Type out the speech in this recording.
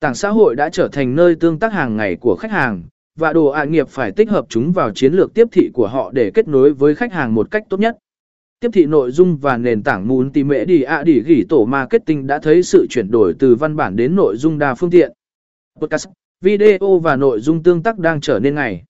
Tảng xã hội đã trở thành nơi tương tác hàng ngày của khách hàng, và đồ ạ nghiệp phải tích hợp chúng vào chiến lược tiếp thị của họ để kết nối với khách hàng một cách tốt nhất. Tiếp thị nội dung và nền tảng muốn tìm mễ đi ạ đi gỉ tổ marketing đã thấy sự chuyển đổi từ văn bản đến nội dung đa phương tiện. Podcast, video và nội dung tương tác đang trở nên ngày